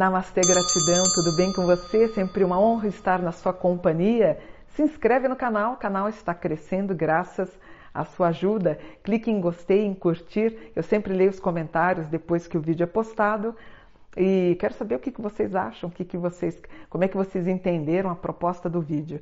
Namastê, gratidão, tudo bem com você? Sempre uma honra estar na sua companhia. Se inscreve no canal, o canal está crescendo graças à sua ajuda. Clique em gostei, em curtir. Eu sempre leio os comentários depois que o vídeo é postado. E quero saber o que, vocês acham, o que, vocês, como é que vocês entenderam a proposta do vídeo.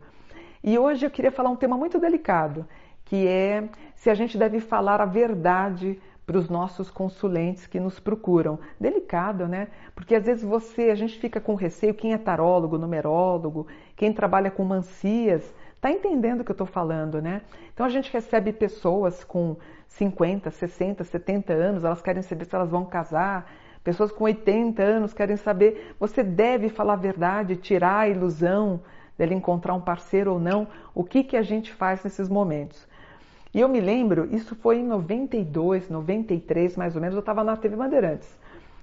E hoje eu queria falar um tema muito delicado, que é se a gente deve falar a verdade para os nossos consulentes que nos procuram. Delicado, né? Porque às vezes você, a gente fica com receio, quem é tarólogo, numerólogo, quem trabalha com mancias, tá entendendo o que eu estou falando, né? Então a gente recebe pessoas com 50, 60, 70 anos, elas querem saber se elas vão casar, pessoas com 80 anos querem saber, você deve falar a verdade, tirar a ilusão dele encontrar um parceiro ou não, o que, que a gente faz nesses momentos? E eu me lembro, isso foi em 92, 93 mais ou menos, eu estava na TV Bandeirantes.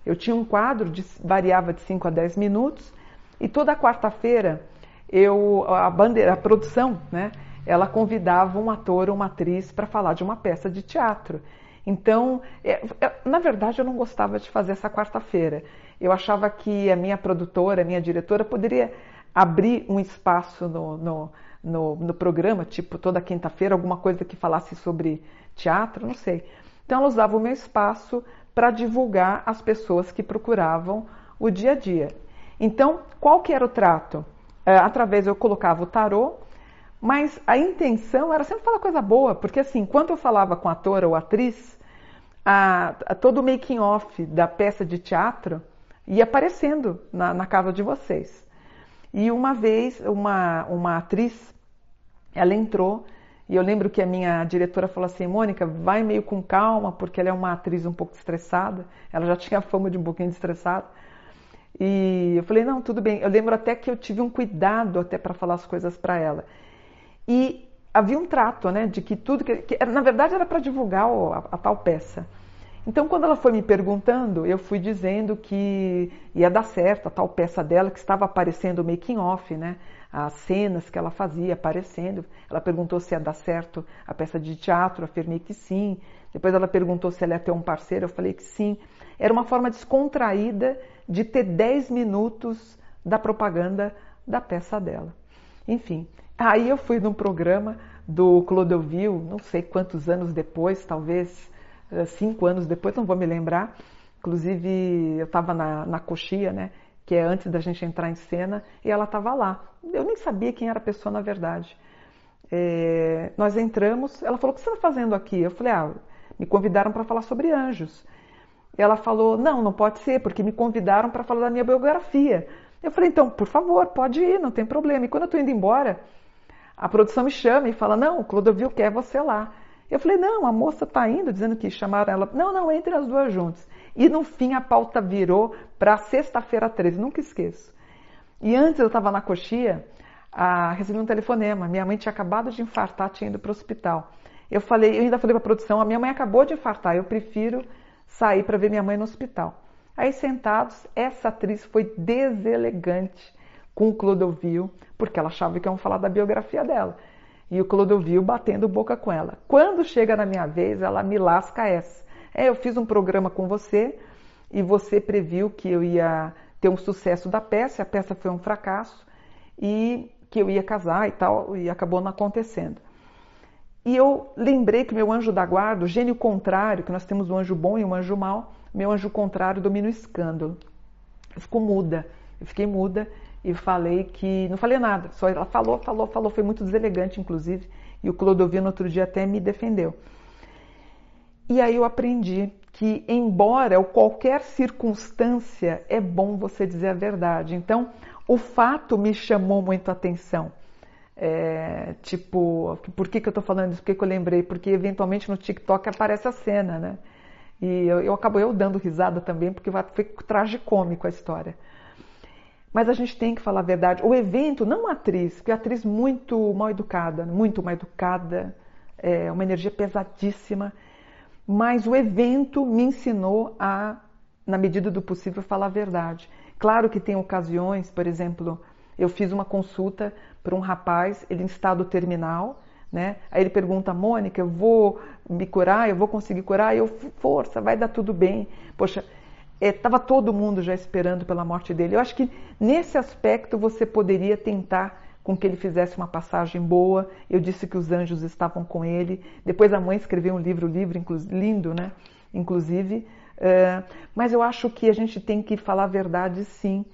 Eu tinha um quadro, de, variava de 5 a 10 minutos, e toda quarta-feira eu a, bandeira, a produção, né, ela convidava um ator ou uma atriz para falar de uma peça de teatro. Então, é, é, na verdade, eu não gostava de fazer essa quarta-feira. Eu achava que a minha produtora, a minha diretora, poderia abrir um espaço no, no no, no programa, tipo toda quinta-feira, alguma coisa que falasse sobre teatro, não sei. Então ela usava o meu espaço para divulgar as pessoas que procuravam o dia a dia. Então, qual que era o trato? É, através eu colocava o tarô, mas a intenção era sempre falar coisa boa, porque assim, enquanto eu falava com ator ou atriz, a, a, todo o making off da peça de teatro ia aparecendo na, na casa de vocês. E uma vez, uma, uma atriz ela entrou e eu lembro que a minha diretora falou assim: Mônica, vai meio com calma, porque ela é uma atriz um pouco estressada. Ela já tinha fama de um pouquinho estressada. E eu falei: não, tudo bem. Eu lembro até que eu tive um cuidado até para falar as coisas para ela. E havia um trato, né, de que tudo que, que na verdade era para divulgar a, a tal peça. Então, quando ela foi me perguntando, eu fui dizendo que ia dar certo a tal peça dela, que estava aparecendo o making off, né? As cenas que ela fazia aparecendo. Ela perguntou se ia dar certo a peça de teatro, afirmei que sim. Depois ela perguntou se ela ia ter um parceiro, eu falei que sim. Era uma forma descontraída de ter 10 minutos da propaganda da peça dela. Enfim, aí eu fui num programa do Clodovil, não sei quantos anos depois, talvez cinco anos depois, não vou me lembrar. Inclusive, eu estava na, na coxia, né? Que é antes da gente entrar em cena, e ela estava lá. Eu nem sabia quem era a pessoa, na verdade. É, nós entramos, ela falou: O que você está fazendo aqui? Eu falei: Ah, me convidaram para falar sobre anjos. Ela falou: Não, não pode ser, porque me convidaram para falar da minha biografia. Eu falei: Então, por favor, pode ir, não tem problema. E quando eu estou indo embora, a produção me chama e fala: Não, Clodovil quer você lá. Eu falei, não, a moça está indo, dizendo que chamaram ela. Não, não, entre as duas juntas. E no fim a pauta virou para sexta-feira 13, nunca esqueço. E antes eu estava na coxia, recebi um telefonema. Minha mãe tinha acabado de infartar, tinha ido para o hospital. Eu falei, eu ainda falei para a produção, a minha mãe acabou de infartar, eu prefiro sair para ver minha mãe no hospital. Aí sentados, essa atriz foi deselegante com o Clodovil, porque ela achava que iam falar da biografia dela e o Clodovil batendo boca com ela. Quando chega na minha vez, ela me lasca essa. É, eu fiz um programa com você e você previu que eu ia ter um sucesso da peça, a peça foi um fracasso e que eu ia casar e tal, e acabou não acontecendo. E eu lembrei que meu anjo da guarda, o gênio contrário, que nós temos um anjo bom e um anjo mau, meu anjo contrário domina o escândalo. Eu fico muda, eu fiquei muda e falei que. Não falei nada, só ela falou, falou, falou, foi muito deselegante, inclusive, e o Clodovino outro dia até me defendeu. E aí eu aprendi que, embora ou qualquer circunstância, é bom você dizer a verdade. Então, o fato me chamou muito a atenção. É, tipo, por que, que eu estou falando isso? Por que, que eu lembrei? Porque eventualmente no TikTok aparece a cena, né? E eu, eu eu dando risada também, porque foi tragicômico a história. Mas a gente tem que falar a verdade. O evento, não a atriz, porque a atriz muito mal educada, muito mal educada, é uma energia pesadíssima. Mas o evento me ensinou a, na medida do possível, falar a verdade. Claro que tem ocasiões, por exemplo, eu fiz uma consulta para um rapaz, ele em estado terminal, né? Aí ele pergunta, Mônica, eu vou me curar, eu vou conseguir curar? Eu, força, vai dar tudo bem. Poxa, estava é, todo mundo já esperando pela morte dele. Eu acho que nesse aspecto você poderia tentar com que ele fizesse uma passagem boa. Eu disse que os anjos estavam com ele. Depois a mãe escreveu um livro, livro lindo, né? Inclusive. Uh, mas eu acho que a gente tem que falar a verdade sim.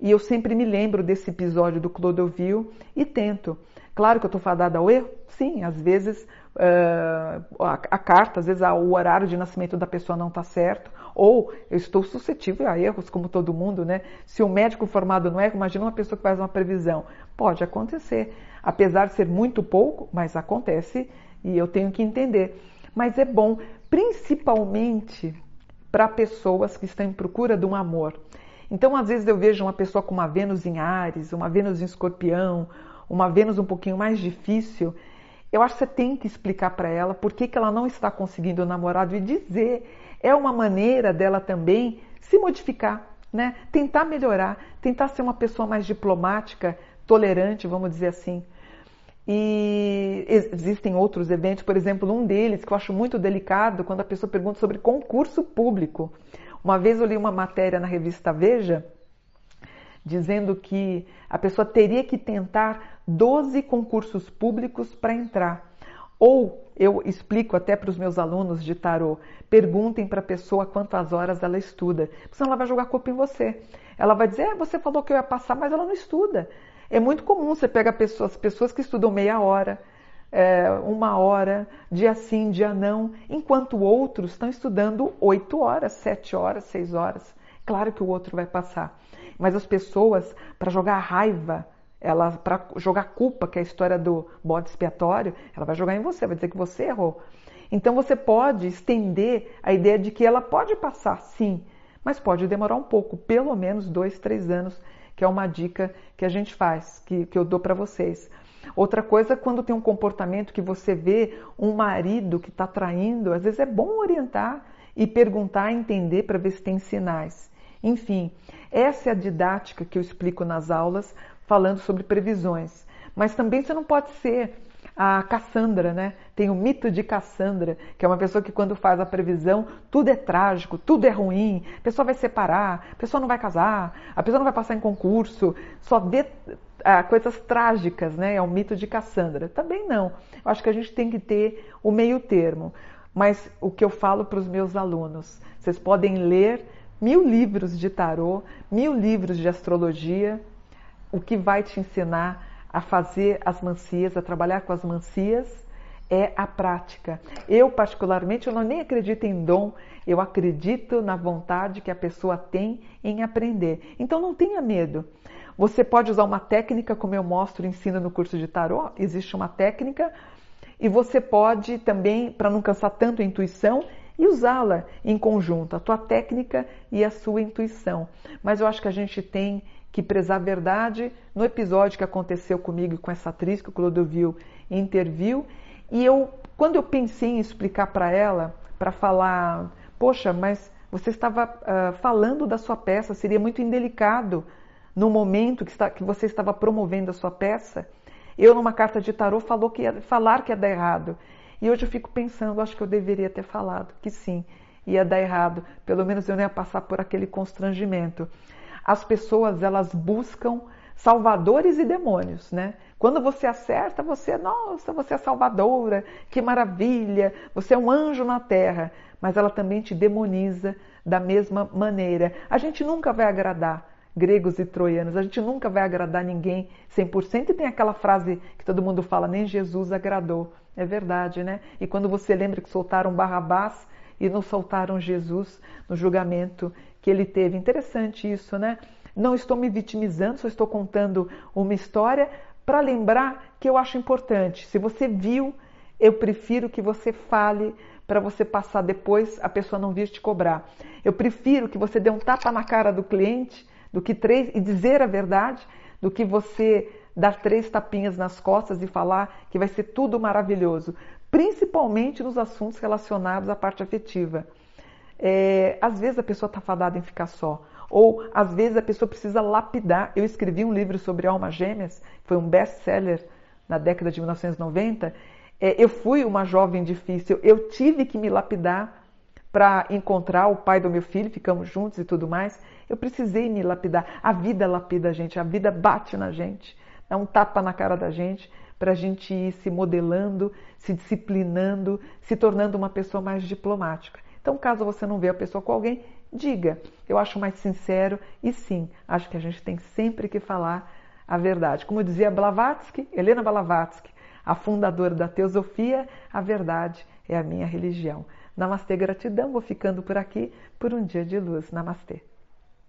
E eu sempre me lembro desse episódio do Clodovil e tento. Claro que eu estou fadada ao erro? Sim, às vezes uh, a, a, carta, às vezes o horário de nascimento da pessoa não está certo, ou eu estou suscetível a erros, como todo mundo, né? Se um médico formado não erra, imagina uma pessoa que faz uma previsão. Pode acontecer, apesar de ser muito pouco, mas acontece e eu tenho que entender. Mas é bom, principalmente para pessoas que estão em procura de um amor. Então, às vezes eu vejo uma pessoa com uma Vênus em Ares, uma Vênus em Escorpião, uma Vênus um pouquinho mais difícil, eu acho que você tem que explicar para ela por que, que ela não está conseguindo o namorado e dizer. É uma maneira dela também se modificar, né? Tentar melhorar, tentar ser uma pessoa mais diplomática, tolerante, vamos dizer assim. E existem outros eventos, por exemplo, um deles que eu acho muito delicado quando a pessoa pergunta sobre concurso público. Uma vez eu li uma matéria na revista Veja dizendo que a pessoa teria que tentar 12 concursos públicos para entrar. Ou eu explico até para os meus alunos de tarô, perguntem para a pessoa quantas horas ela estuda, senão ela vai jogar culpa em você. Ela vai dizer, é, você falou que eu ia passar, mas ela não estuda. É muito comum você pega pessoas, pessoas que estudam meia hora, é, uma hora, dia sim, dia não, enquanto outros estão estudando oito horas, sete horas, seis horas. Claro que o outro vai passar. Mas as pessoas, para jogar raiva, ela para jogar culpa, que é a história do bode expiatório, ela vai jogar em você, vai dizer que você errou. Então você pode estender a ideia de que ela pode passar, sim, mas pode demorar um pouco, pelo menos dois, três anos, que é uma dica que a gente faz, que, que eu dou para vocês. Outra coisa, quando tem um comportamento que você vê um marido que está traindo, às vezes é bom orientar e perguntar, entender para ver se tem sinais. Enfim, essa é a didática que eu explico nas aulas falando sobre previsões. Mas também você não pode ser a Cassandra, né? Tem o mito de Cassandra, que é uma pessoa que quando faz a previsão, tudo é trágico, tudo é ruim, a pessoa vai separar, a pessoa não vai casar, a pessoa não vai passar em concurso, só vê ah, coisas trágicas, né? É o mito de Cassandra. Também não. Eu acho que a gente tem que ter o meio termo. Mas o que eu falo para os meus alunos, vocês podem ler mil livros de tarô, mil livros de astrologia, o que vai te ensinar a fazer as mancias, a trabalhar com as mancias, é a prática. Eu, particularmente, eu não nem acredito em dom, eu acredito na vontade que a pessoa tem em aprender. Então não tenha medo. Você pode usar uma técnica, como eu mostro e ensino no curso de tarô, existe uma técnica, e você pode também, para não cansar tanto a intuição, e usá-la em conjunto, a tua técnica e a sua intuição. Mas eu acho que a gente tem que prezar a verdade. No episódio que aconteceu comigo com essa atriz que o Clodovil interviu, e eu, quando eu pensei em explicar para ela, para falar, poxa, mas você estava uh, falando da sua peça, seria muito indelicado no momento que, está, que você estava promovendo a sua peça. Eu, numa carta de tarô, falou que ia, falar que ia dar errado. E hoje eu fico pensando, acho que eu deveria ter falado que sim, ia dar errado. Pelo menos eu não ia passar por aquele constrangimento. As pessoas, elas buscam salvadores e demônios, né? Quando você acerta, você, nossa, você é salvadora, que maravilha, você é um anjo na terra, mas ela também te demoniza da mesma maneira. A gente nunca vai agradar gregos e troianos, a gente nunca vai agradar ninguém 100%. E tem aquela frase que todo mundo fala, nem Jesus agradou. É verdade, né? E quando você lembra que soltaram Barrabás e não soltaram Jesus no julgamento que ele teve. Interessante isso, né? Não estou me vitimizando, só estou contando uma história para lembrar que eu acho importante. Se você viu, eu prefiro que você fale para você passar depois a pessoa não vir te cobrar. Eu prefiro que você dê um tapa na cara do cliente do que três e dizer a verdade, do que você dar três tapinhas nas costas e falar que vai ser tudo maravilhoso, principalmente nos assuntos relacionados à parte afetiva. É, às vezes a pessoa está fadada em ficar só, ou às vezes a pessoa precisa lapidar. Eu escrevi um livro sobre almas gêmeas, foi um best-seller na década de 1990. É, eu fui uma jovem difícil, eu tive que me lapidar para encontrar o pai do meu filho, ficamos juntos e tudo mais. Eu precisei me lapidar. A vida lapida a gente, a vida bate na gente, dá um tapa na cara da gente para a gente ir se modelando, se disciplinando, se tornando uma pessoa mais diplomática. Então, caso você não vê a pessoa com alguém, diga. Eu acho mais sincero e sim, acho que a gente tem sempre que falar a verdade. Como dizia Blavatsky, Helena Blavatsky, a fundadora da teosofia, a verdade é a minha religião. Namastê, gratidão. Vou ficando por aqui por um dia de luz. Namastê.